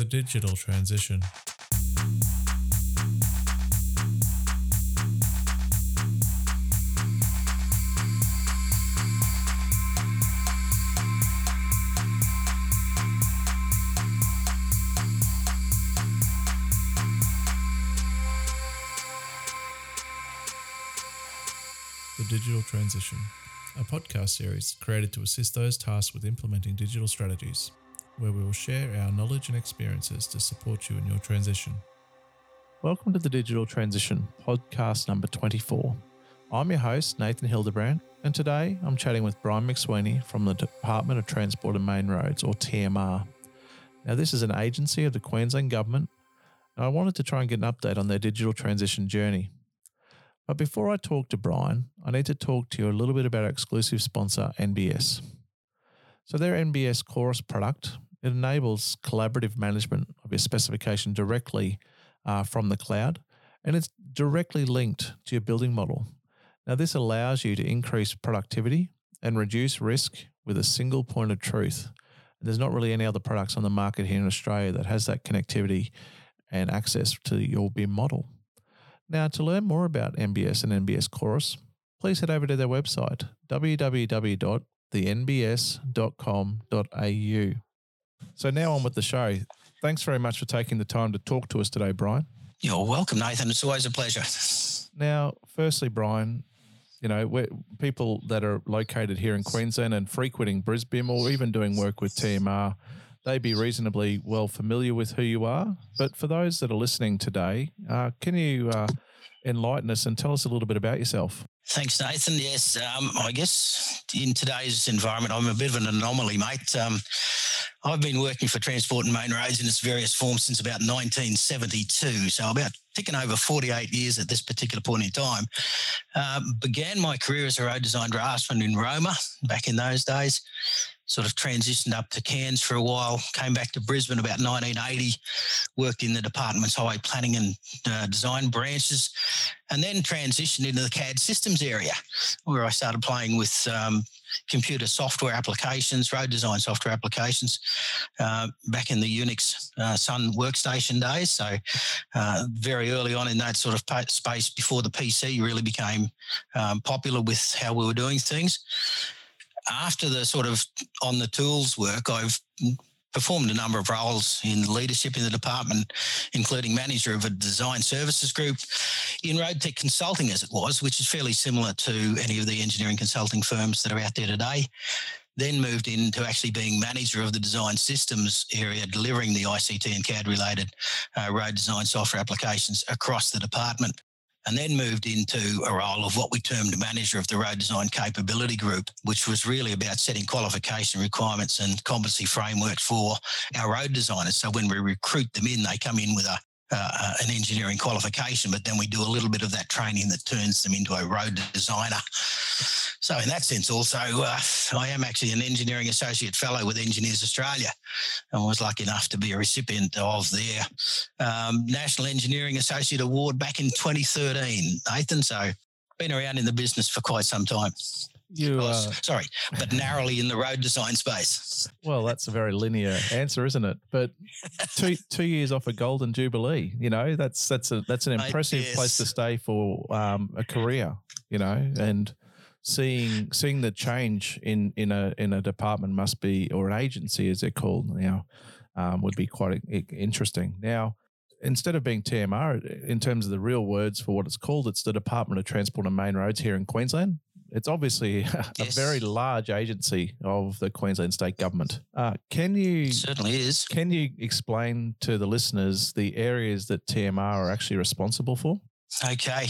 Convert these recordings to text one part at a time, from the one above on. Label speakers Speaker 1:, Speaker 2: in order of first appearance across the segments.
Speaker 1: The digital transition. The Digital Transition, a podcast series created to assist those tasked with implementing digital strategies, where we will share our knowledge and experiences to support you in your transition. Welcome to the Digital Transition, podcast number 24. I'm your host, Nathan Hildebrandt, and today I'm chatting with Bryan McSweeney from the Department of Transport and Main Roads, or TMR. Now, this is an agency of the Queensland Government, and I wanted to try and get an update on their digital transition journey. But before I talk to Bryan, I need to talk to you a little bit about our exclusive sponsor, NBS. So, their NBS Chorus product it enables collaborative management of your specification directly uh, from the cloud, and it's directly linked to your building model. Now, this allows you to increase productivity and reduce risk with a single point of truth. There's not really any other products on the market here in Australia that has that connectivity and access to your BIM model. Now, to learn more about NBS and NBS Chorus, please head over to their website, www.thenbs.com.au. So now on with the show. Thanks very much for taking the time to talk to us today, Bryan.
Speaker 2: You're welcome, Nathan. It's always a pleasure.
Speaker 1: Now, firstly, Bryan, you know, we're, people that are located here in Queensland and frequenting Brisbane or even doing work with TMR, they be reasonably well familiar with who you are. But for those that are listening today, uh, can you uh, enlighten us and tell us a little bit about yourself?
Speaker 2: Thanks, Nathan. Yes, um, I guess in today's environment, I'm a bit of an anomaly, mate. Um, I've been working for Transport and Main Roads in its various forms since about 1972. So about ticking over 48 years at this particular point in time. Um, began my career as a road design draftsman in Roma back in those days. Sort of transitioned up to Cairns for a while, came back to Brisbane about 1980, worked in the department's highway planning and uh, design branches, and then transitioned into the CAD systems area, where I started playing with um, computer software applications, road design software applications, uh, back in the Unix uh, Sun workstation days. So, uh, very early on in that sort of space before the PC really became um, popular with how we were doing things after the sort of on the tools work, I've performed a number of roles in leadership in the department, including manager of a design services group in Road Tech Consulting, as it was, which is fairly similar to any of the engineering consulting firms that are out there today. Then moved into actually being manager of the design systems area, delivering the ICT and CAD related uh, road design software applications across the department and then moved into a role of what we termed manager of the road design capability group, which was really about setting qualification requirements and competency framework for our road designers. So when we recruit them in, they come in with a uh, an engineering qualification, but then we do a little bit of that training that turns them into a road designer. So, in that sense, also, uh, I am actually an engineering associate fellow with Engineers Australia and was lucky enough to be a recipient of their um, National Engineering Associate Award back in 2013, Nathan. So, been around in the business for quite some time. You, uh, sorry, but narrowly in the road design space.
Speaker 1: Well, that's a very linear answer, isn't it? But two two years off a golden jubilee, you know, that's that's a that's an impressive place to stay for um, a career, you know, and seeing seeing the change in in a in a department must be or an agency as they're called now um, would be quite interesting. Now, instead of being TMR, in terms of the real words for what it's called, it's the Department of Transport and Main Roads here in Queensland it's obviously a yes. very large agency of the Queensland state government. Uh, can you
Speaker 2: it certainly is?
Speaker 1: Can you explain to the listeners the areas that TMR are actually responsible for?
Speaker 2: Okay,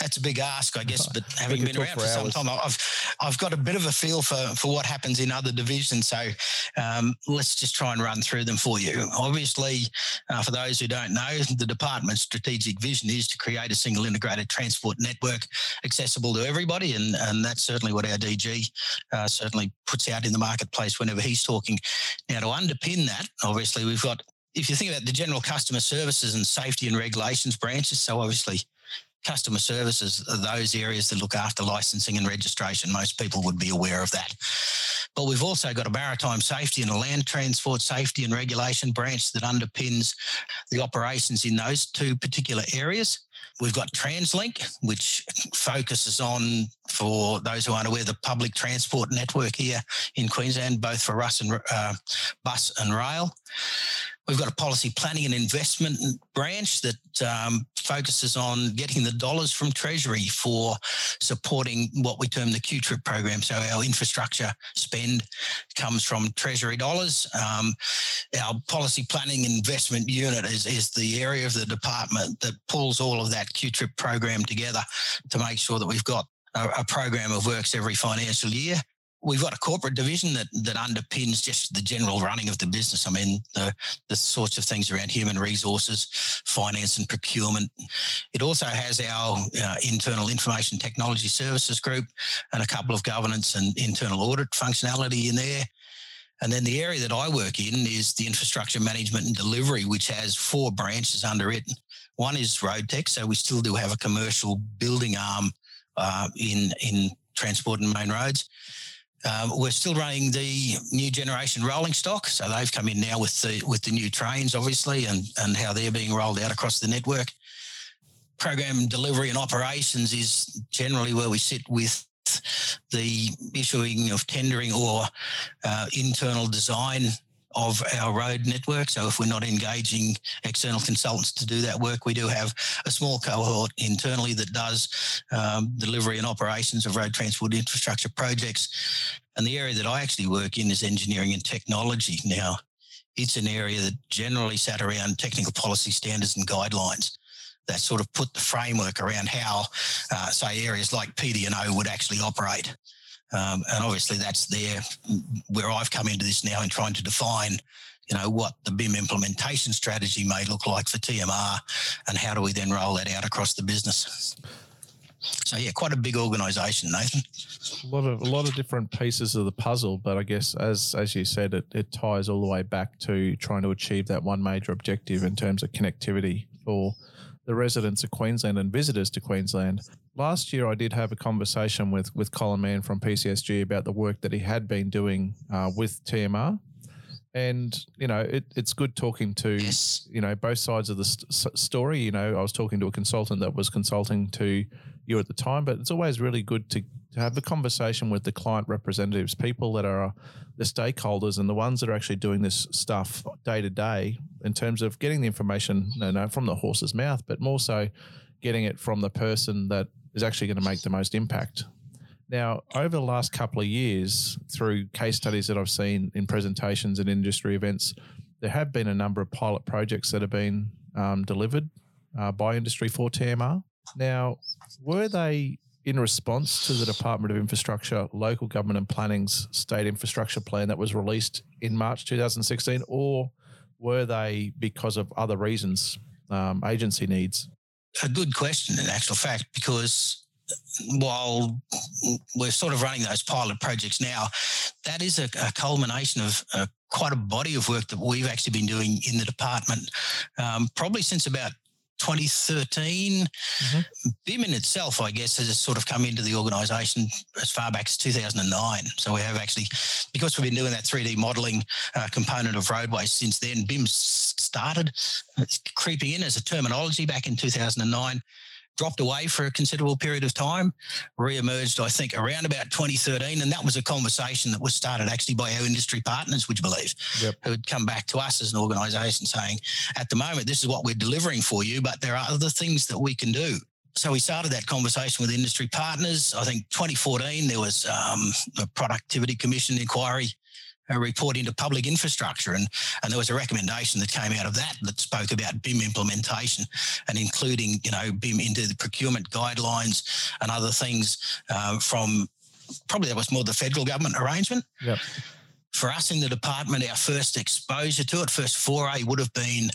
Speaker 2: that's a big ask, I guess. But having been around for, some time, I've I've got a bit of a feel for for what happens in other divisions. So um, let's just try and run through them for you. Obviously, uh, for those who don't know, the department's strategic vision is to create a single integrated transport network accessible to everybody, and and that's certainly what our DG uh, certainly puts out in the marketplace whenever he's talking. Now, to underpin that, obviously, we've got if you think about the general customer services and safety and regulations branches, so obviously customer services are those areas that look after licensing and registration. Most people would be aware of that. But we've also got a maritime safety and a land transport safety and regulation branch that underpins the operations in those two particular areas. We've got TransLink, which focuses on, for those who aren't aware, the public transport network here in Queensland, both for us and uh, bus and rail. We've got a policy planning and investment branch that um, focuses on getting the dollars from Treasury for supporting what we term the QTRIP program. So our infrastructure spend comes from Treasury dollars. Um, our policy planning investment unit is, is the area of the department that pulls all of that QTRIP program together to make sure that we've got a, a program of works every financial year we've got a corporate division that that underpins just the general running of the business. I mean, the the sorts of things around human resources, finance, and procurement. It also has our uh, internal information technology services group and a couple of governance and internal audit functionality in there. And then the area that I work in is the infrastructure management and delivery, which has four branches under it. One is RoadTech, so we still do have a commercial building arm uh, in in transport and main roads. Um, we're still running the new generation rolling stock, so they've come in now with the with the new trains, obviously, and and how they're being rolled out across the network. Program delivery and operations is generally where we sit with the issuing of tendering or uh, internal design of our road network. So if we're not engaging external consultants to do that work, we do have a small cohort internally that does um, delivery and operations of road transport infrastructure projects. And the area that I actually work in is engineering and technology. Now, it's an area that generally sat around technical policy standards and guidelines that sort of put the framework around how, uh, say, areas like PD&O would actually operate. Um, and obviously that's there where I've come into this now in trying to define, you know, what the BIM implementation strategy may look like for TMR and how do we then roll that out across the business. So yeah, quite a big organisation, Nathan.
Speaker 1: A lot of a lot of different pieces of the puzzle, but I guess as as you said, it, it ties all the way back to trying to achieve that one major objective in terms of connectivity for the residents of Queensland and visitors to Queensland. Last year, I did have a conversation with with Colin Mann from PCSG about the work that he had been doing uh, with TMR, and you know it, it's good talking to
Speaker 2: yes.
Speaker 1: you know both sides of the st- story. You know, I was talking to a consultant that was consulting to you at the time, but it's always really good to to have a conversation with the client representatives, people that are the stakeholders and the ones that are actually doing this stuff day to day in terms of getting the information, you know, from the horse's mouth, but more so getting it from the person that is actually going to make the most impact. Now, over the last couple of years, through case studies that I've seen in presentations and industry events, there have been a number of pilot projects that have been um, delivered uh, by Industry for TMR. Now, were they in response to the Department of Infrastructure, Local Government and Planning's State Infrastructure Plan that was released in March 2016, or were they because of other reasons, um, agency needs?
Speaker 2: A good question, in actual fact, because while we're sort of running those pilot projects now, that is a, a culmination of uh, quite a body of work that we've actually been doing in the department, um, probably since about 2013. Mm-hmm. BIM in itself, I guess, has sort of come into the organisation as far back as 2009. So we have actually, because we've been doing that 3D modelling uh, component of roadways since then, BIM started creeping in as a terminology back in 2009 dropped away for a considerable period of time, re-emerged, I think, around about 2013. And that was a conversation that was started actually by our industry partners, would you believe, yep. who had come back to us as an organisation saying, at the moment, this is what we're delivering for you, but there are other things that we can do. So we started that conversation with industry partners. I think 2014, there was um, a productivity commission inquiry a report into public infrastructure. And, and there was a recommendation that came out of that that spoke about BIM implementation and including, you know, BIM into the procurement guidelines and other things uh, from probably that was more the federal government arrangement.
Speaker 1: Yep.
Speaker 2: For us in the department, our first exposure to it, first foray would have been,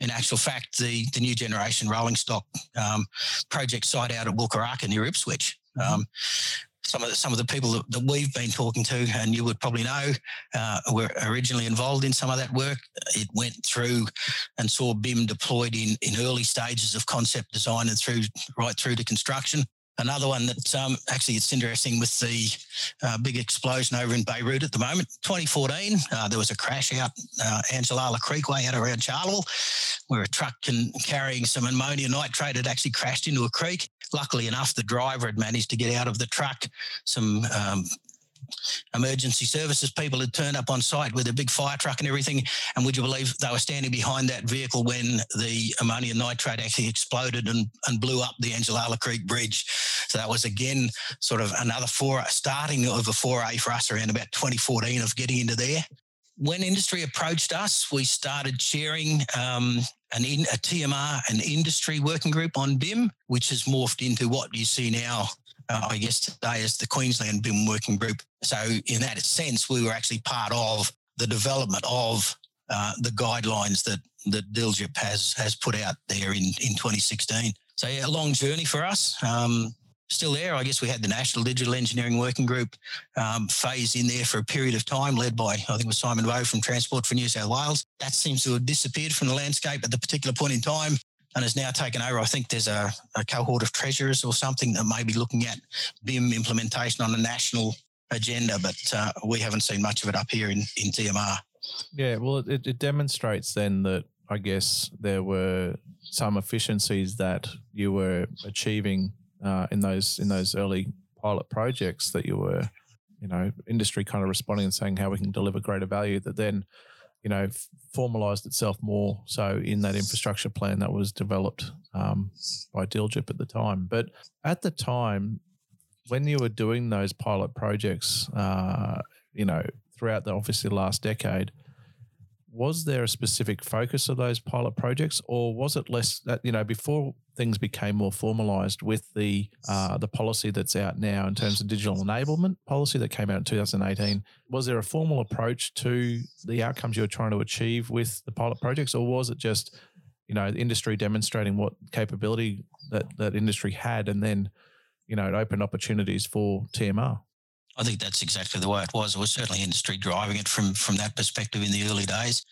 Speaker 2: in actual fact, the, the new generation rolling stock um, project site out at Wulkuraka near Ipswich. Mm-hmm. Um, some of the, some of the people that, that, we've been talking to, and you would probably know, uh, were originally involved in some of that work. It went through and saw BIM deployed in in early stages of concept design and through right through to construction. Another one that um, actually it's interesting with the uh, big explosion over in Beirut at the moment. 2014, uh, there was a crash out uh, Angellala Creekway out around Charleville, where a truck can, carrying some ammonia nitrate had actually crashed into a creek. Luckily enough, the driver had managed to get out of the truck. Some um, emergency services people had turned up on site with a big fire truck and everything. And would you believe they were standing behind that vehicle when the ammonia nitrate actually exploded and, and blew up the Angellala Creek Bridge? So that was again sort of another foray, starting of a foray for us around about 2014 of getting into there. When industry approached us, we started sharing um, an in, a TMR, an industry working group on BIM, which has morphed into what you see now uh, I guess today as the Queensland BIM Working Group. So in that sense, we were actually part of the development of uh, the guidelines that that DILGIP has has put out there in in 2016. So yeah, a long journey for us. Um, still there. I guess we had the National Digital Engineering Working Group um, phase in there for a period of time, led by I think it was Simon Rowe from Transport for New South Wales. That seems to have disappeared from the landscape at the particular point in time and has now taken over. I think there's a, a cohort of treasurers or something that may be looking at BIM implementation on a national agenda, but uh, we haven't seen much of it up here in, in TMR.
Speaker 1: Yeah, well, it, it demonstrates then that I guess there were some efficiencies that you were achieving uh, in those in those early pilot projects that you were, you know, industry kind of responding and saying how we can deliver greater value. That then you know, formalized itself more so in that infrastructure plan that was developed um, by DILGIP at the time. But at the time, when you were doing those pilot projects, uh, you know, throughout the obviously last decade, was there a specific focus of those pilot projects, or was it less? That you know, before things became more formalized with the uh, the policy that's out now in terms of digital enablement policy that came out in 2018. Was there a formal approach to the outcomes you were trying to achieve with the pilot projects, or was it just you know industry demonstrating what capability that that industry had, and then you know it opened opportunities for TMR?
Speaker 2: I think that's exactly the way it was. It was certainly industry driving it from from that perspective in the early days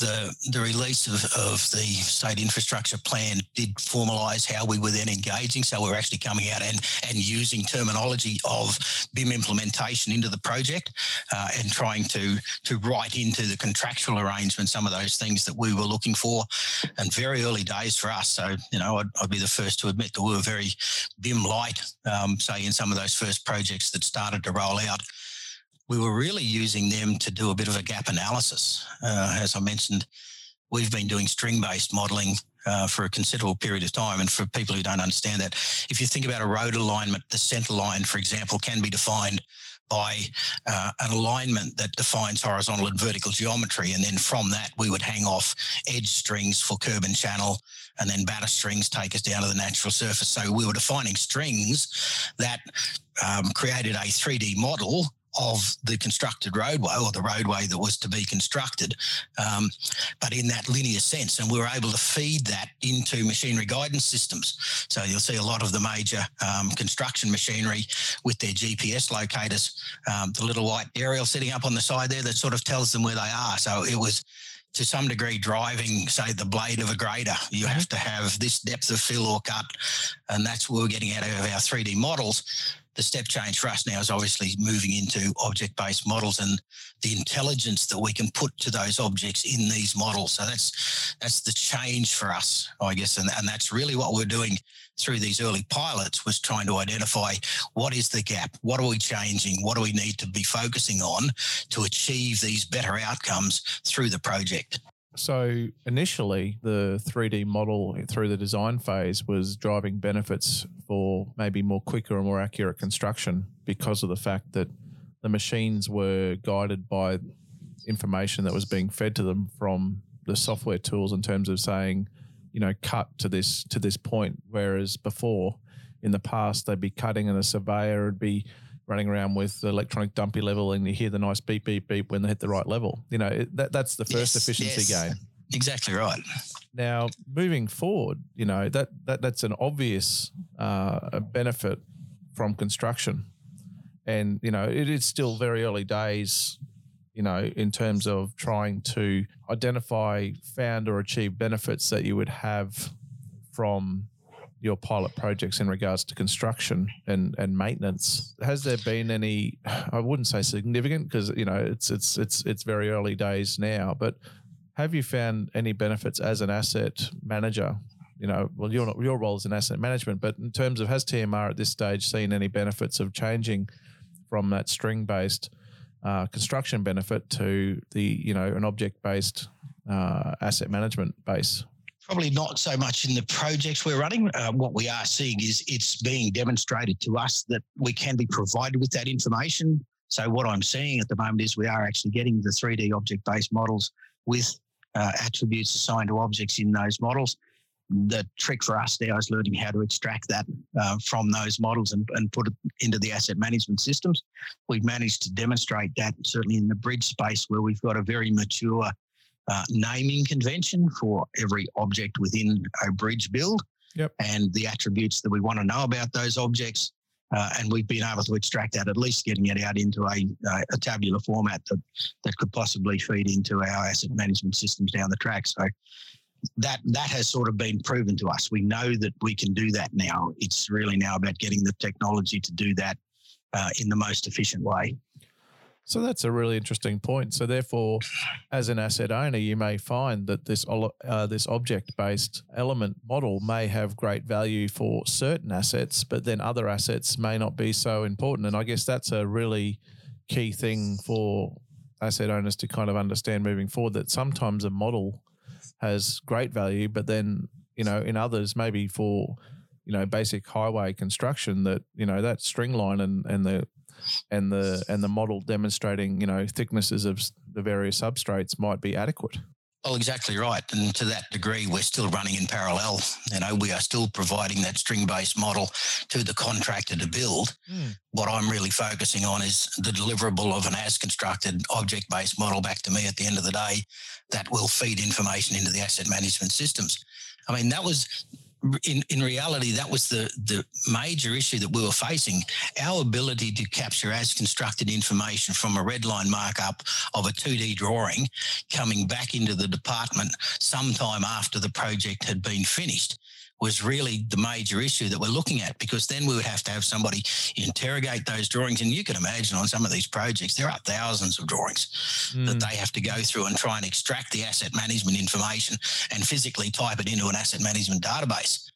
Speaker 2: the the release of, of the state infrastructure plan did formalise how we were then engaging. So we're actually coming out and and using terminology of BIM implementation into the project uh, and trying to to write into the contractual arrangement some of those things that we were looking for. And very early days for us. So you know, I'd, I'd be the first to admit that we were very BIM light, um, say in some of those first projects that started to roll out we were really using them to do a bit of a gap analysis. Uh, as I mentioned, we've been doing string based modeling uh, for a considerable period of time. And for people who don't understand that, if you think about a road alignment, the center line, for example, can be defined by uh, an alignment that defines horizontal and vertical geometry. And then from that, we would hang off edge strings for curb and channel, and then batter strings take us down to the natural surface. So we were defining strings that um, created a 3D model of the constructed roadway or the roadway that was to be constructed, um, but in that linear sense. And we were able to feed that into machinery guidance systems. So you'll see a lot of the major um, construction machinery with their GPS locators, um, the little white aerial sitting up on the side there that sort of tells them where they are. So it was to some degree driving, say, the blade of a grader. You have to have this depth of fill or cut, and that's what we're getting out of our 3D models the step change for us now is obviously moving into object based models and the intelligence that we can put to those objects in these models. So that's that's the change for us, I guess, and, and that's really what we're doing through these early pilots was trying to identify what is the gap, what are we changing, what do we need to be focusing on to achieve these better outcomes through the project.
Speaker 1: So initially, the 3D model through the design phase was driving benefits for maybe more quicker and more accurate construction because of the fact that the machines were guided by information that was being fed to them from the software tools in terms of saying, you know, cut to this to this point. Whereas before, in the past, they'd be cutting and a surveyor would be running around with the electronic dumpy level and you hear the nice beep, beep, beep when they hit the right level. You know, that, that's the first yes, efficiency yes. gain.
Speaker 2: Exactly right.
Speaker 1: Now, moving forward, you know, that, that that's an obvious uh, benefit from construction. and you know it is still very early days you know in terms of trying to identify found or achieve benefits that you would have from your pilot projects in regards to construction and, and maintenance. Has there been any? I wouldn't say significant because you know it's it's it's it's very early days now. But have you found any benefits as an asset manager? You know, well, your your role is in asset management, but in terms of has TMR at this stage seen any benefits of changing from that string based uh, construction benefit to the you know an object based uh, asset management base?
Speaker 2: Probably not so much in the projects we're running. Uh, what we are seeing is it's being demonstrated to us that we can be provided with that information. So what I'm seeing at the moment is we are actually getting the 3D object-based models with uh, attributes assigned to objects in those models. The trick for us now is learning how to extract that uh, from those models and, and put it into the asset management systems. We've managed to demonstrate that certainly in the bridge space where we've got a very mature uh, naming convention for every object within a bridge build
Speaker 1: yep.
Speaker 2: and the attributes that we want to know about those objects. Uh, and we've been able to extract that, at least getting it out into a, a tabular format that, that could possibly feed into our asset management systems down the track. So that that has sort of been proven to us. We know that we can do that now. It's really now about getting the technology to do that uh, in the most efficient way.
Speaker 1: So that's a really interesting point. So therefore, as an asset owner, you may find that this uh, this object based element model may have great value for certain assets, but then other assets may not be so important. And I guess that's a really key thing for asset owners to kind of understand moving forward. That sometimes a model has great value, but then you know in others maybe for you know basic highway construction that you know that string line and and the and the and the model demonstrating you know thicknesses of the various substrates might be adequate.
Speaker 2: Well, exactly right. And to that degree, we're still running in parallel. You know, we are still providing that string based model to the contractor to build. Mm. What I'm really focusing on is the deliverable of an as constructed object based model back to me at the end of the day that will feed information into the asset management systems. I mean, that was in, in reality, that was the, the major issue that we were facing. Our ability to capture as constructed information from a red line markup of a 2D drawing coming back into the department sometime after the project had been finished was really the major issue that we're looking at because then we would have to have somebody interrogate those drawings. And you can imagine on some of these projects, there are thousands of drawings mm. that they have to go through and try and extract the asset management information and physically type it into an asset management database.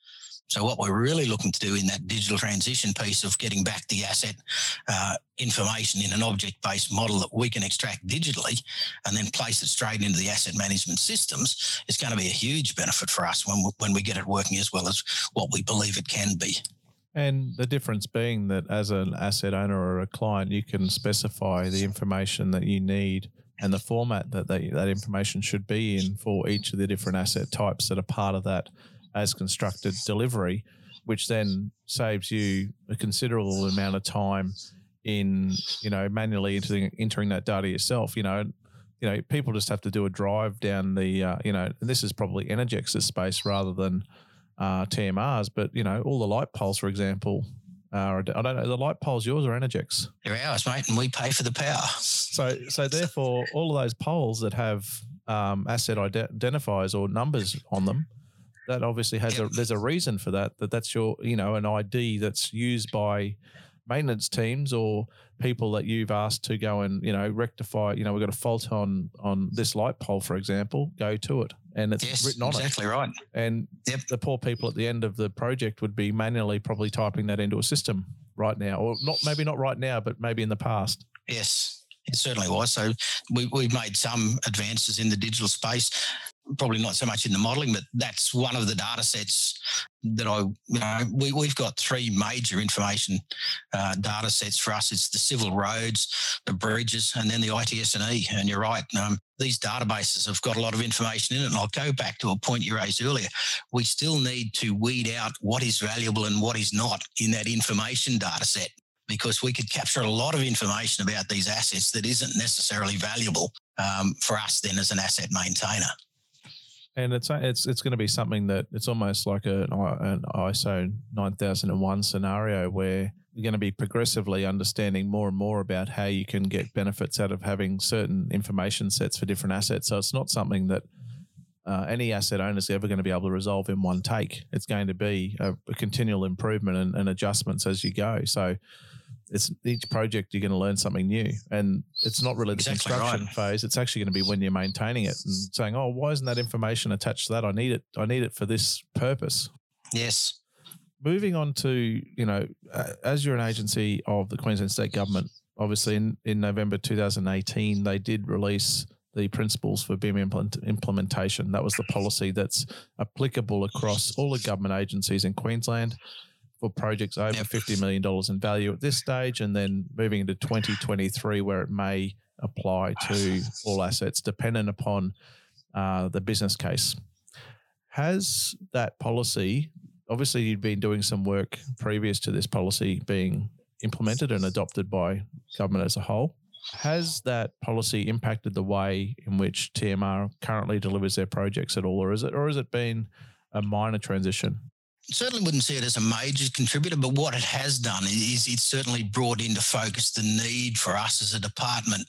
Speaker 2: So what we're really looking to do in that digital transition piece of getting back the asset uh, information in an object-based model that we can extract digitally and then place it straight into the asset management systems is going to be a huge benefit for us when we, when we get it working as well as what we believe it can be.
Speaker 1: And the difference being that as an asset owner or a client, you can specify the information that you need and the format that they, that information should be in for each of the different asset types that are part of that as constructed delivery, which then saves you a considerable amount of time in you know manually entering, entering that data yourself. You know, you know people just have to do a drive down the uh, you know, and this is probably Energex's space rather than uh, TMR's, but you know all the light poles, for example. Uh, I don't know. The light poles yours or Energex?
Speaker 2: They're ours, mate, and we pay for the power.
Speaker 1: So, so therefore, all of those poles that have um, asset identifiers or numbers on them that obviously has a there's a reason for that that that's your you know an id that's used by maintenance teams or people that you've asked to go and you know rectify you know we've got a fault on on this light pole for example go to it and it's
Speaker 2: yes,
Speaker 1: written on
Speaker 2: exactly
Speaker 1: it.
Speaker 2: right
Speaker 1: and
Speaker 2: yep.
Speaker 1: the poor people at the end of the project would be manually probably typing that into a system right now or not maybe not right now but maybe in the past
Speaker 2: yes it certainly was. So we, we've made some advances in the digital space probably not so much in the modeling, but that's one of the data sets that I, you know, we, we've got three major information uh, data sets for us. It's the civil roads, the bridges, and then the ITS and E. And you're right, um, these databases have got a lot of information in it. And I'll go back to a point you raised earlier. We still need to weed out what is valuable and what is not in that information data set because we could capture a lot of information about these assets that isn't necessarily valuable um, for us then as an asset maintainer
Speaker 1: and it's it's it's going to be something that it's almost like a, an ISO 9001 scenario where you're going to be progressively understanding more and more about how you can get benefits out of having certain information sets for different assets. So it's not something that uh, any asset owner is ever going to be able to resolve in one take. It's going to be a, a continual improvement and, and, adjustments as you go. So it's each project you're going to learn something new, and it's not really the exactly construction right. phase. It's actually going to be when you're maintaining it and saying, "Oh, why isn't that information attached to that? I need it. I need it for this purpose."
Speaker 2: Yes.
Speaker 1: Moving on to you know, as you're an agency of the Queensland State Government, obviously in, in November 2018 they did release the principles for BIM implement, implementation. That was the policy that's applicable across all the government agencies in Queensland for projects over yep. $50 million in value at this stage, and then moving into 2023, where it may apply to all assets dependent upon uh, the business case. Has that policy, obviously, you'd been doing some work previous to this policy being implemented and adopted by government as a whole. Has that policy impacted the way in which TMR currently delivers their projects at all, or is it, or has it been a minor transition?
Speaker 2: Certainly wouldn't see it as a major contributor, but what it has done is it's certainly brought into focus the need for us as a department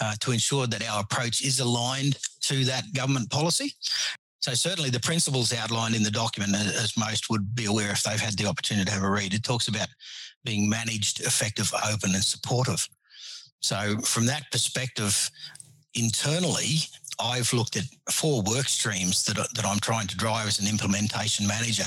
Speaker 2: uh, to ensure that our approach is aligned to that government policy. So certainly the principles outlined in the document, as most would be aware if they've had the opportunity to have a read, it talks about being managed, effective, open, and supportive. So, from that perspective, internally, I've looked at four work streams that, that I'm trying to drive as an implementation manager.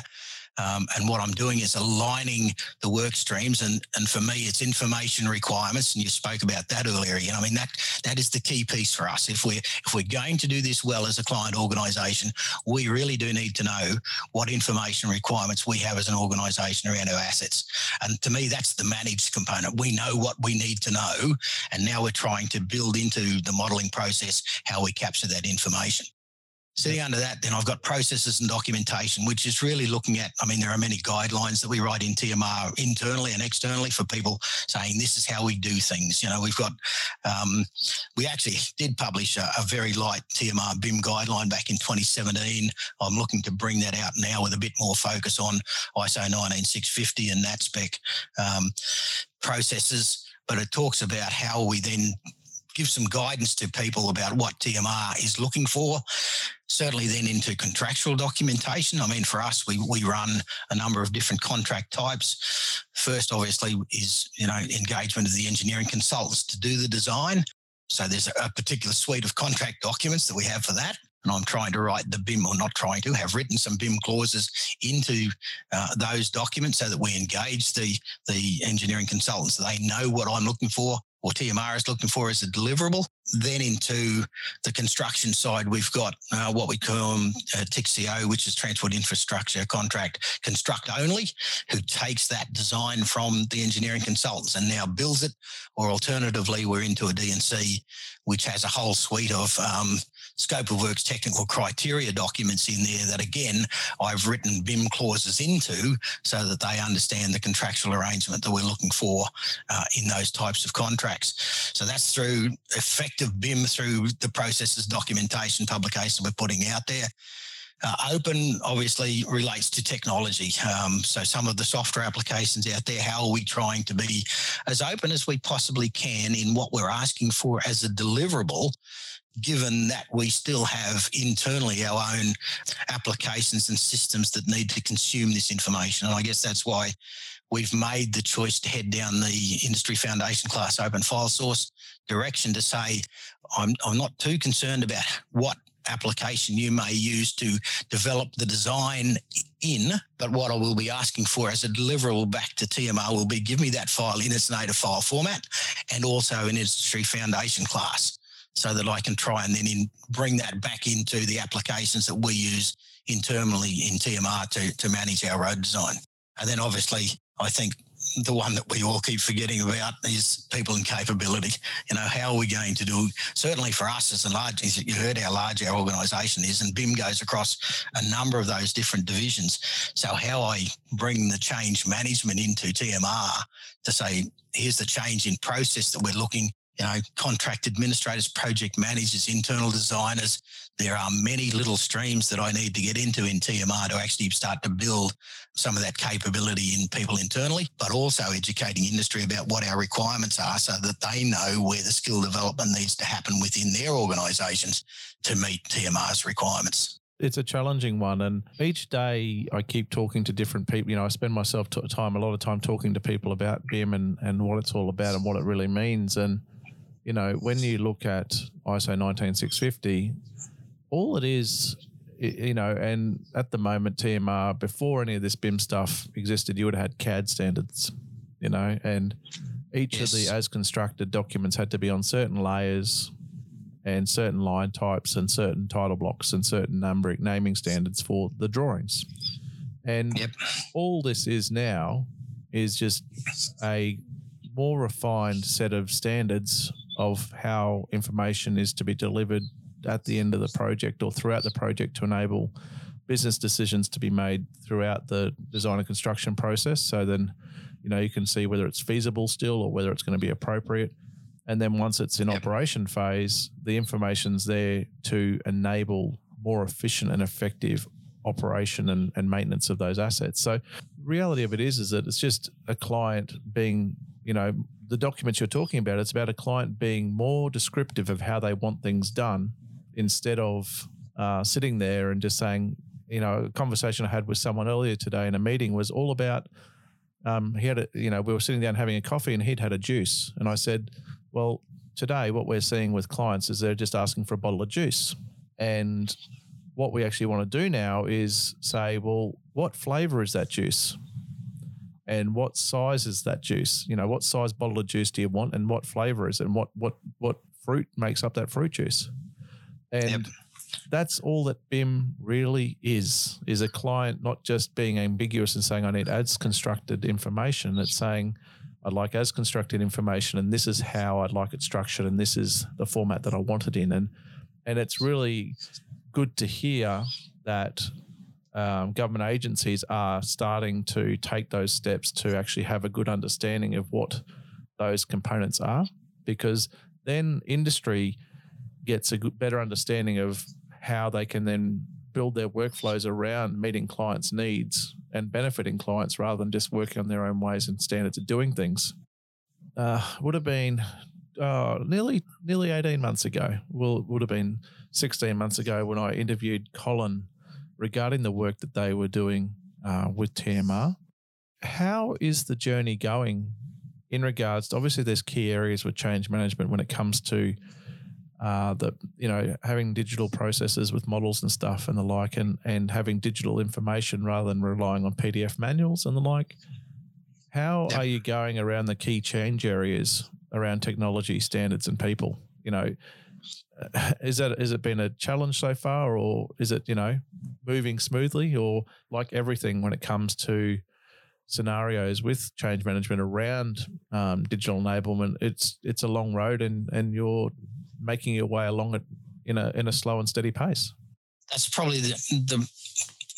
Speaker 2: Um, and what I'm doing is aligning the work streams. And, and for me, it's information requirements. And you spoke about that earlier. Know, I mean, that that is the key piece for us. If we're if we're going to do this well as a client organization, we really do need to know what information requirements we have as an organization around our assets. And to me, that's the managed component. We know what we need to know. And now we're trying to build into the modeling process how we capture that information. Sitting under that, then I've got processes and documentation, which is really looking at. I mean, there are many guidelines that we write in TMR internally and externally for people saying this is how we do things. You know, we've got, um, we actually did publish a, a, very light TMR BIM guideline back in 2017. I'm looking to bring that out now with a bit more focus on ISO 19650 and that spec um, processes. But it talks about how we then give some guidance to people about what TMR is looking for. Certainly, then into contractual documentation. I mean, for us, we we run a number of different contract types. First, obviously, is you know engagement of the engineering consultants to do the design. So there's a particular suite of contract documents that we have for that. And I'm trying to write the BIM, or not trying to, have written some BIM clauses into uh, those documents so that we engage the the engineering consultants. They know what I'm looking for or TMR is looking for is a deliverable. Then into the construction side, we've got uh, what we call um, uh, TICCO, which is Transport Infrastructure Contract Construct Only, who takes that design from the engineering consultants and now builds it. Or alternatively, we're into a D&C, which has a whole suite of um, scope of works technical criteria documents in there that again I've written BIM clauses into so that they understand the contractual arrangement that we're looking for uh, in those types of contracts. So that's through effective BIM through the processes documentation publication we're putting out there. Uh, open obviously relates to technology. Um, so some of the software applications out there, how are we trying to be as open as we possibly can in what we're asking for as a deliverable given that we still have internally our own applications and systems that need to consume this information. And I guess that's why we've made the choice to head down the industry foundation class open file source direction to say, I'm, I'm not too concerned about what application you may use to develop the design in, but what I will be asking for as a deliverable back to TMR will be give me that file in its native file format and also an industry foundation class so that I can try and then in, bring that back into the applications that we use internally in TMR to, to manage our road design. And then obviously, I think the one that we all keep forgetting about is people and capability. You know, how are we going to do? Certainly for us as a large, as you heard how large our organisation is, and BIM goes across a number of those different divisions. So how I bring the change management into TMR to say, here's the change in process that we're looking you know, contract administrators, project managers, internal designers. There are many little streams that I need to get into in TMR to actually start to build some of that capability in people internally, but also educating industry about what our requirements are so that they know where the skill development needs to happen within their organisations to meet TMR's requirements
Speaker 1: it's a challenging one and each day i keep talking to different people you know i spend myself time a lot of time talking to people about bim and, and what it's all about and what it really means and you know, when you look at ISO 19650, all it is, you know, and at the moment, TMR, before any of this BIM stuff existed, you would have had CAD standards, you know, and each yes. of the as constructed documents had to be on certain layers and certain line types and certain title blocks and certain numbering naming standards for the drawings. And yep. all this is now is just a more refined set of standards of how information is to be delivered at the end of the project or throughout the project to enable business decisions to be made throughout the design and construction process. So then, you know, you can see whether it's feasible still or whether it's going to be appropriate. And then once it's in yep. operation phase, the information's there to enable more efficient and effective operation and, and maintenance of those assets. So reality of it is is that it's just a client being, you know, the documents you're talking about, it's about a client being more descriptive of how they want things done instead of uh, sitting there and just saying, you know, a conversation I had with someone earlier today in a meeting was all about. Um, he had a, you know, we were sitting down having a coffee and he'd had a juice. And I said, well, today what we're seeing with clients is they're just asking for a bottle of juice. And what we actually want to do now is say, well, what flavor is that juice? And what size is that juice? You know, what size bottle of juice do you want, and what flavor is it, and what what what fruit makes up that fruit juice? And yep. that's all that BIM really is: is a client not just being ambiguous and saying I need as constructed information. It's saying I'd like as constructed information, and this is how I'd like it structured, and this is the format that I want it in, and and it's really good to hear that um, government agencies are starting to take those steps to actually have a good understanding of what those components are, because then industry gets a good, better understanding of how they can then build their workflows around meeting clients' needs and benefiting clients rather than just working on their own ways and standards of doing things. Uh, would have been uh, nearly nearly 18 months ago. Well, would have been 16 months ago when I interviewed Colin regarding the work that they were doing uh, with TMR. How is the journey going in regards to obviously there's key areas with change management when it comes to uh, the you know having digital processes with models and stuff and the like and and having digital information rather than relying on PDF manuals and the like. How are you going around the key change areas around technology standards and people? You know, is that has it been a challenge so far, or is it you know moving smoothly, or like everything when it comes to scenarios with change management around um, digital enablement, it's it's a long road, and and you're making your way along it in a in a slow and steady pace.
Speaker 2: That's probably the the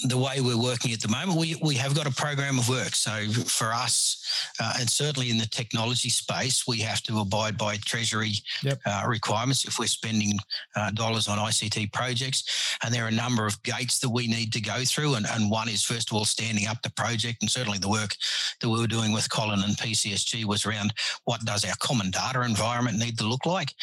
Speaker 2: the way we're working at the moment, we, we have got a program of work. So for us, uh, and certainly in the technology space, we have to abide by Treasury yep. uh, requirements if we're spending uh, dollars on ICT projects. And there are a number of gates that we need to go through. And, and one is, first of all, standing up the project. And certainly the work that we were doing with Colin and PCSG was around what does our common data environment need to look like?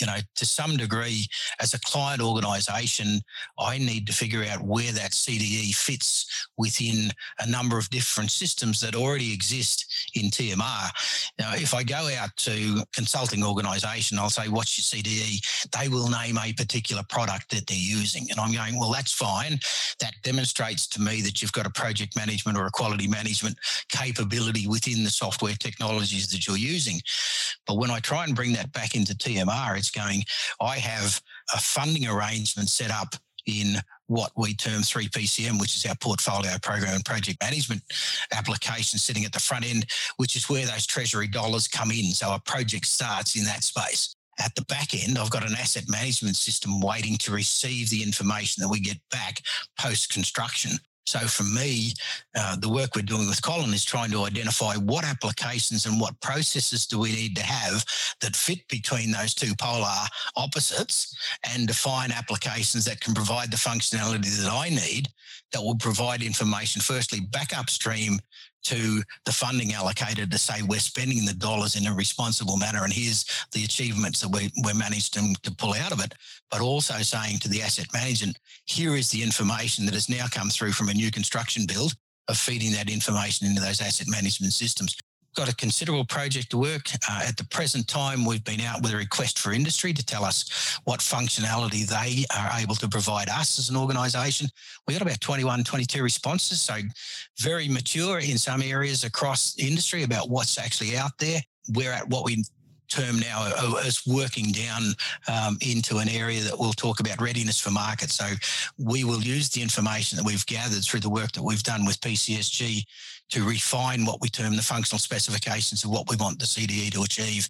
Speaker 2: You know, to some degree, as a client organization, I need to figure out where that CDE fits within a number of different systems that already exist in TMR. Now, if I go out to consulting organization, I'll say, what's your CDE? They will name a particular product that they're using. And I'm going, well, that's fine. That demonstrates to me that you've got a project management or a quality management capability within the software technologies that you're using. But when I try and bring that back into TMR, going, I have a funding arrangement set up in what we term 3PCM, which is our portfolio program and project management application sitting at the front end, which is where those treasury dollars come in. So a project starts in that space. At the back end, I've got an asset management system waiting to receive the information that we get back post construction So for me, uh, the work we're doing with Colin is trying to identify what applications and what processes do we need to have that fit between those two polar opposites and define applications that can provide the functionality that I need that will provide information firstly back upstream to the funding allocated to say we're spending the dollars in a responsible manner and here's the achievements that we, we're managed to, to pull out of it, but also saying to the asset management, here is the information that has now come through from a new construction build of feeding that information into those asset management systems got a considerable project to work. Uh, at the present time, we've been out with a request for industry to tell us what functionality they are able to provide us as an organisation. We got about 21, 22 responses, so very mature in some areas across industry about what's actually out there. We're at what we term now as working down um, into an area that we'll talk about readiness for market. So we will use the information that we've gathered through the work that we've done with PCSG to refine what we term the functional specifications of what we want the CDE to achieve.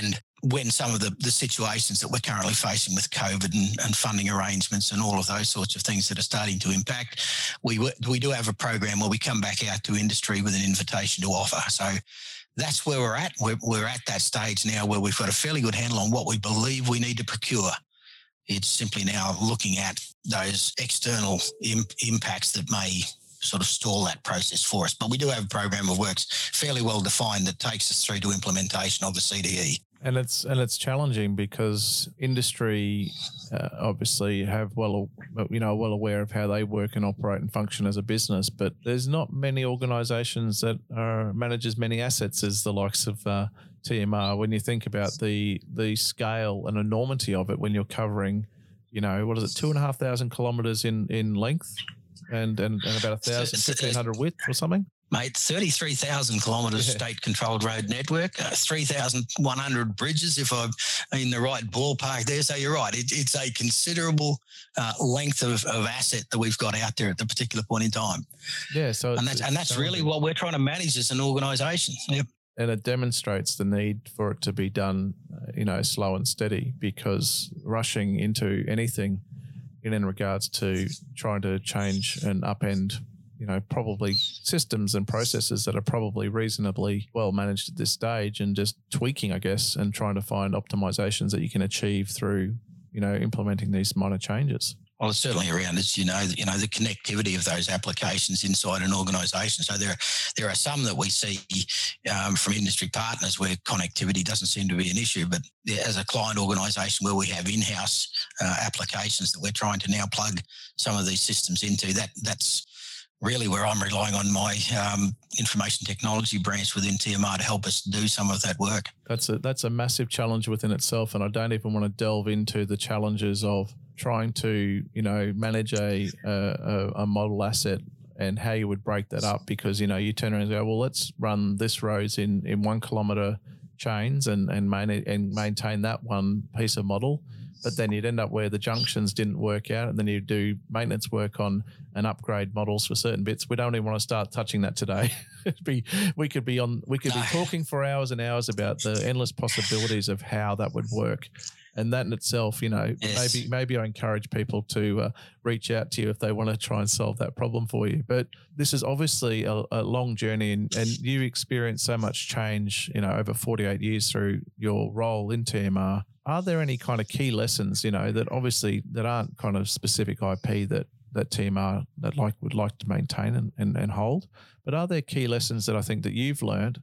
Speaker 2: And when some of the, the situations that we're currently facing with COVID and, and funding arrangements and all of those sorts of things that are starting to impact, we we do have a program where we come back out to industry with an invitation to offer. So that's where we're at. We're, we're at that stage now where we've got a fairly good handle on what we believe we need to procure. It's simply now looking at those external imp- impacts that may sort of stall that process for us. But we do have a program of works fairly well defined that takes us through to implementation of the CDE.
Speaker 1: And it's and it's challenging because industry uh, obviously have well you know well aware of how they work and operate and function as a business, but there's not many organisations that are manage as many assets as the likes of uh, TMR. When you think about the the scale and enormity of it, when you're covering, you know, what is it, two and a half thousand kilometres in in length and, and, and about a thousand, fifteen hundred width or something?
Speaker 2: Mate, 33,000 kilometres yeah. state controlled road network, uh, 3,100 bridges, if I'm in the right ballpark there. So you're right. It, it's a considerable uh, length of, of asset that we've got out there at the particular point in time.
Speaker 1: Yeah. So,
Speaker 2: and that's, and that's really what we're trying to manage as an organisation. Yep.
Speaker 1: And it demonstrates the need for it to be done, uh, you know, slow and steady because rushing into anything in, in regards to trying to change and upend you know probably systems and processes that are probably reasonably well managed at this stage and just tweaking i guess and trying to find optimizations that you can achieve through you know implementing these minor changes
Speaker 2: well, certainly around as you know, you know, the connectivity of those applications inside an organisation. So there, there are some that we see um, from industry partners where connectivity doesn't seem to be an issue, but as a client organisation where we have in-house uh, applications that we're trying to now plug some of these systems into, that that's really where I'm relying on my um, information technology branch within TMR to help us do some of that work.
Speaker 1: That's a that's a massive challenge within itself, and I don't even want to delve into the challenges of trying to you know manage a, a, a model asset and how you would break that up because you know you turn around and go well let's run this rows in in one kilometer chains and and main, and maintain that one piece of model. But then you'd end up where the junctions didn't work out and then you do maintenance work on and upgrade models for certain bits. We don't even want to start touching that today. Be we could be on we could be talking for hours and hours about the endless possibilities of how that would work and that in itself, you know, yes. maybe maybe I encourage people to uh, reach out to you if they want to try and solve that problem for you. But this is obviously a, a long journey, and, and you experienced so much change, you know, over 48 years through your role in TMR. Are there any kind of key lessons, you know, that obviously that aren't kind of specific IP that that TMR that like would like to maintain and, and, and hold, but are there key lessons that I think that you've learned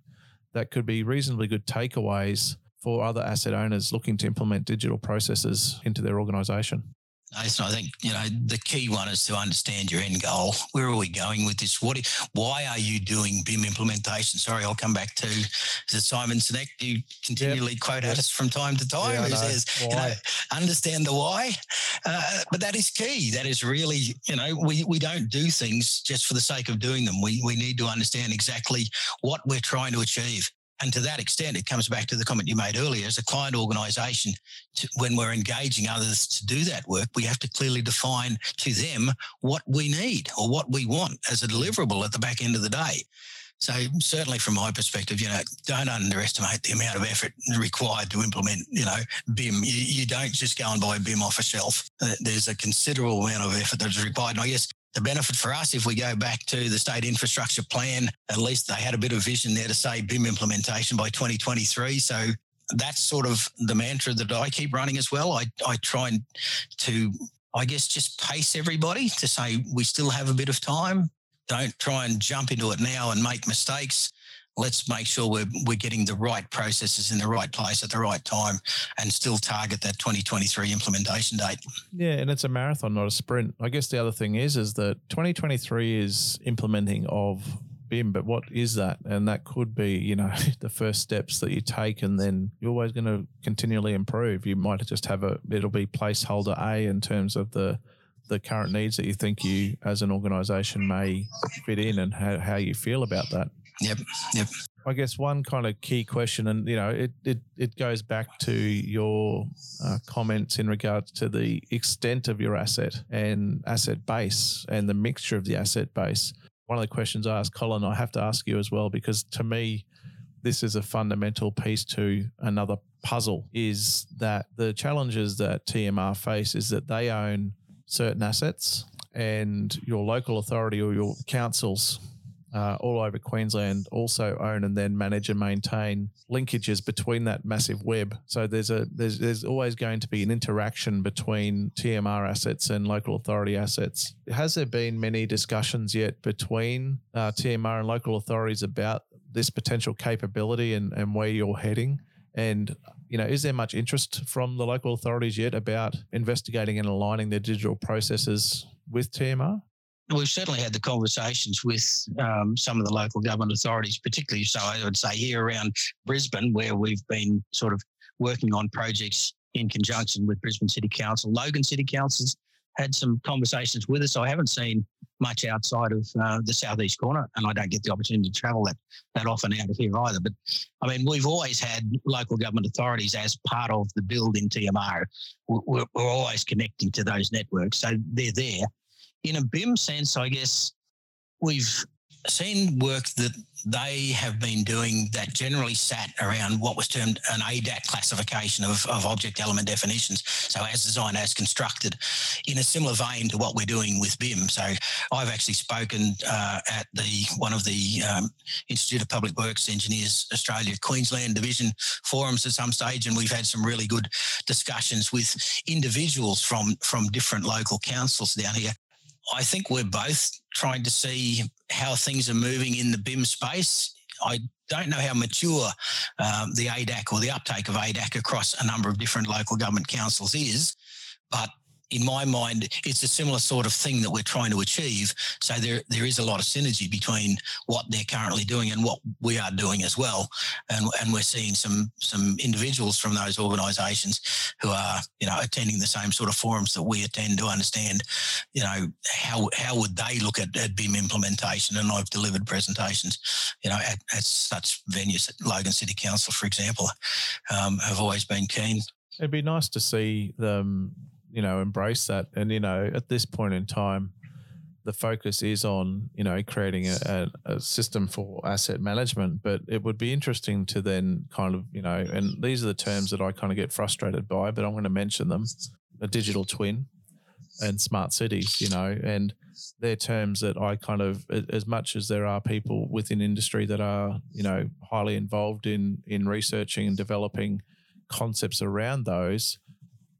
Speaker 1: that could be reasonably good takeaways for other asset owners looking to implement digital processes into their organization?
Speaker 2: Nathan, I think you know the key one is to understand your end goal. Where are we going with this? What? Why are you doing BIM implementation? Sorry, I'll come back to is it Simon Sinek? You continually yep. quote yep. us from time to time. Yeah, who says, you know, understand the why. Uh, but that is key. That is really, you know, we we don't do things just for the sake of doing them. We we need to understand exactly what we're trying to achieve. And to that extent, it comes back to the comment you made earlier. As a client organisation, when we're engaging others to do that work, we have to clearly define to them what we need or what we want as a deliverable at the back end of the day. So certainly from my perspective, you know, don't underestimate the amount of effort required to implement, you know, BIM. You, you don't just go and buy BIM off a shelf. Uh, there's a considerable amount of effort that's required. And I guess the benefit for us, if we go back to the state infrastructure plan, at least they had a bit of vision there to say BIM implementation by 2023. So that's sort of the mantra that I keep running as well. I, I try and to, I guess, just pace everybody to say we still have a bit of time. Don't try and jump into it now and make mistakes let's make sure we're, we're getting the right processes in the right place at the right time and still target that 2023 implementation date.
Speaker 1: Yeah, and it's a marathon, not a sprint. I guess the other thing is is that 2023 is implementing of BIM, but what is that? And that could be, you know, the first steps that you take, and then you're always going to continually improve. You might just have a, it'll be placeholder A in terms of the the current needs that you think you as an organization may fit in and how, how you feel about that.
Speaker 2: Yep. Yep.
Speaker 1: I guess one kind of key question, and you know, it it, it goes back to your uh, comments in regards to the extent of your asset and asset base and the mixture of the asset base. One of the questions I asked Colin, I have to ask you as well, because to me, this is a fundamental piece to another puzzle is that the challenges that TMR face is that they own certain assets and your local authority or your councils uh, all over Queensland also own and then manage and maintain linkages between that massive web. So there's a there's there's always going to be an interaction between TMR assets and local authority assets. Has there been many discussions yet between uh, TMR and local authorities about this potential capability and, and where you're heading? And you know, is there much interest from the local authorities yet about investigating and aligning their digital processes with TMR?
Speaker 2: We've certainly had the conversations with um, some of the local government authorities, particularly so I would say here around Brisbane, where we've been sort of working on projects in conjunction with Brisbane City Council. Logan City Council's had some conversations with us. I haven't seen much outside of uh, the southeast corner, and I don't get the opportunity to travel that that often out of here either. But I mean, we've always had local government authorities as part of the build in TMR. We're, we're always connecting to those networks, so they're there in a BIM sense, I guess we've seen work that they have been doing that generally sat around what was termed an ADAC classification of, of object element definitions. So as designed, as constructed, in a similar vein to what we're doing with BIM. So I've actually spoken uh, at the one of the um, Institute of Public Works Engineers Australia Queensland Division forums at some stage, and we've had some really good discussions with individuals from from different local councils down here I think we're both trying to see how things are moving in the BIM space. I don't know how mature um, the ADAC or the uptake of ADAC across a number of different local government councils is, but in my mind, it's a similar sort of thing that we're trying to achieve. So there, there is a lot of synergy between what they're currently doing and what we are doing as well. And, and we're seeing some, some individuals from those organisations who are, you know, attending the same sort of forums that we attend to understand, you know, how, how would they look at, at BIM implementation? And I've delivered presentations, you know, at, at such venues at Logan City Council, for example, um, have always been keen.
Speaker 1: It'd be nice to see them you know, embrace that. And, you know, at this point in time, the focus is on, you know, creating a, a, system for asset management. But it would be interesting to then kind of, you know, and these are the terms that I kind of get frustrated by, but I'm going to mention them a digital twin and smart cities, you know, and they're terms that I kind of, as much as there are people within industry that are, you know, highly involved in in researching and developing concepts around those,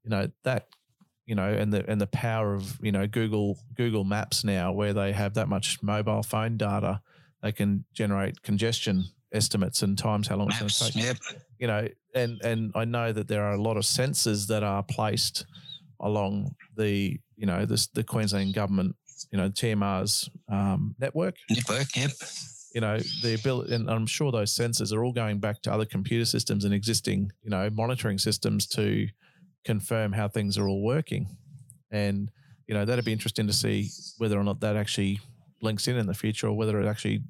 Speaker 1: you know, that you know, and the and the power of you know Google Google Maps now, where they have that much mobile phone data, they can generate congestion estimates and times how long Maps, it's going to take. Yep. You know, and and I know that there are a lot of sensors that are placed along the you know this the Queensland government you know TMR's um, network.
Speaker 2: Network, yep.
Speaker 1: You know the ability, and I'm sure those sensors are all going back to other computer systems and existing you know monitoring systems to confirm how things are all working. And, you know, that'd be interesting to see whether or not that actually links in in the future or whether it actually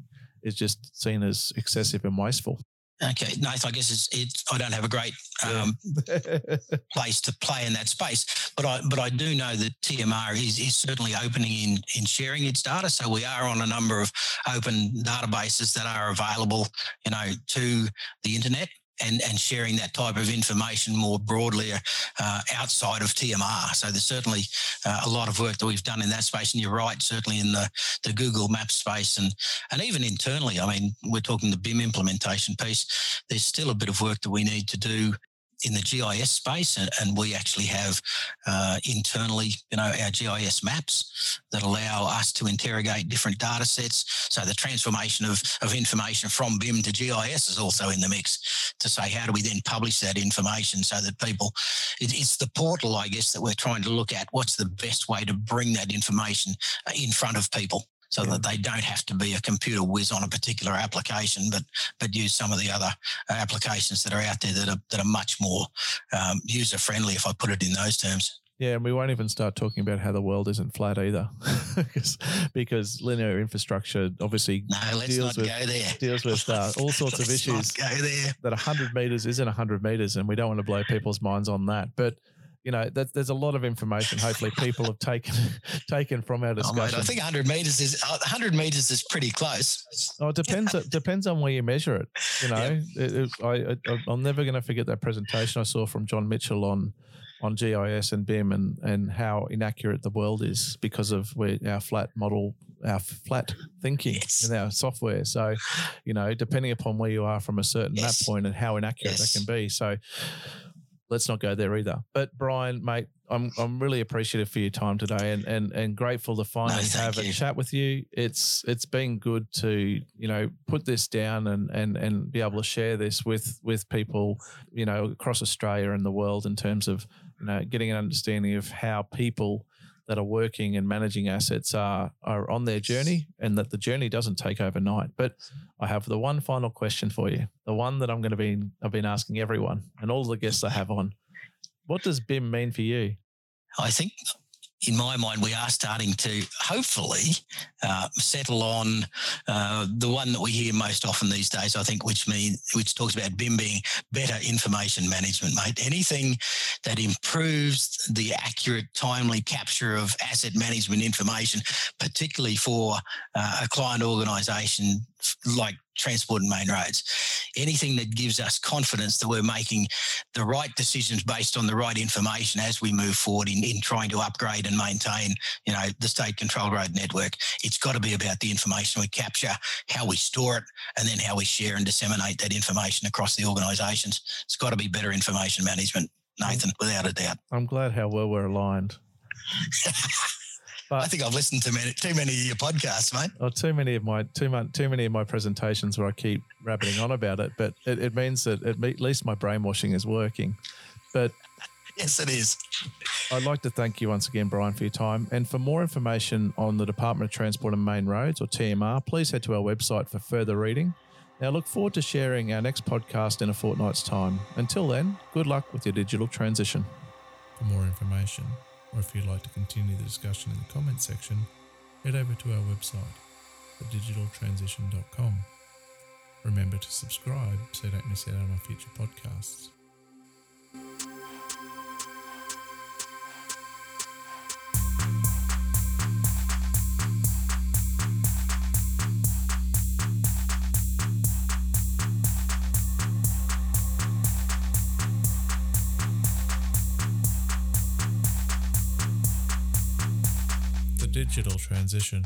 Speaker 1: is just seen as excessive and wasteful.
Speaker 2: Okay, Nath, I guess it's, it's I don't have a great um, place to play in that space, but I but I do know that TMR is, is certainly opening in in sharing its data. So we are on a number of open databases that are available, you know, to the internet and, and sharing that type of information more broadly uh, outside of TMR. So there's certainly uh, a lot of work that we've done in that space. And you're right, certainly in the, the Google Maps space and, and even internally. I mean, we're talking the BIM implementation piece. There's still a bit of work that we need to do in the GIS space, and, and we actually have uh, internally, you know, our GIS maps that allow us to interrogate different data sets. So the transformation of, of information from BIM to GIS is also in the mix to say how do we then publish that information so that people, it, it's the portal, I guess, that we're trying to look at. What's the best way to bring that information uh, in front of people? So yeah. that they don't have to be a computer whiz on a particular application, but but use some of the other uh, applications that are out there that are that are much more um, user friendly, if I put it in those terms.
Speaker 1: Yeah, and we won't even start talking about how the world isn't flat either, because linear infrastructure obviously
Speaker 2: no, deals with
Speaker 1: deals with uh, all sorts of issues. That hundred meters isn't hundred meters, and we don't want to blow people's minds on that. But you know, that, there's a lot of information. Hopefully, people have taken taken from our discussion. Oh, mate,
Speaker 2: I think 100 meters is 100 meters is pretty close.
Speaker 1: Oh, it depends. it depends on where you measure it. You know, it, it, I, I am never going to forget that presentation I saw from John Mitchell on on GIS and BIM and and how inaccurate the world is because of where our flat model our flat thinking yes. in our software. So, you know, depending upon where you are from a certain yes. map point and how inaccurate yes. that can be. So, let's not go there either. But Bryan, mate, I'm I'm really appreciative for your time today and and and grateful to finally no, have you. a chat with you. It's it's been good to you know put this down and and and be able to share this with with people you know across Australia and the world in terms of you know getting an understanding of how people that are working and managing assets are are on their journey and that the journey doesn't take overnight. But I have the one final question for you. The one that I'm going to be I've been asking everyone and all the guests I have on. What does BIM mean for you?
Speaker 2: I think in my mind, we are starting to hopefully uh, settle on uh, the one that we hear most often these days. I think, which mean which talks about BIM being better information management, mate. Anything that improves the accurate, timely capture of asset management information, particularly for uh, a client organisation like transport and main roads. Anything that gives us confidence that we're making the right decisions based on the right information as we move forward in, in trying to upgrade and maintain, you know, the state controlled road network. It's got to be about the information we capture, how we store it, and then how we share and disseminate that information across the organisations. It's got to be better information management, mm. Nathan, without a doubt.
Speaker 1: I'm glad how well we're aligned.
Speaker 2: But I think I've listened to many, too many of your podcasts, mate.
Speaker 1: Or too many of my too much too many of my presentations where I keep rabbiting on about it. But it, it means that at least my brainwashing is working. But
Speaker 2: yes, it is.
Speaker 1: I'd like to thank you once again, Bryan, for your time. And for more information on the Department of Transport and Main Roads, or TMR, please head to our website for further reading. Now, look forward to sharing our next podcast in a fortnight's time. Until then, good luck with your digital transition. For more information, or if you'd like to continue the discussion in the comments section, head over to our website, thedigitaltransition.com. Remember to subscribe so you don't miss out on our future podcasts. Digital transition.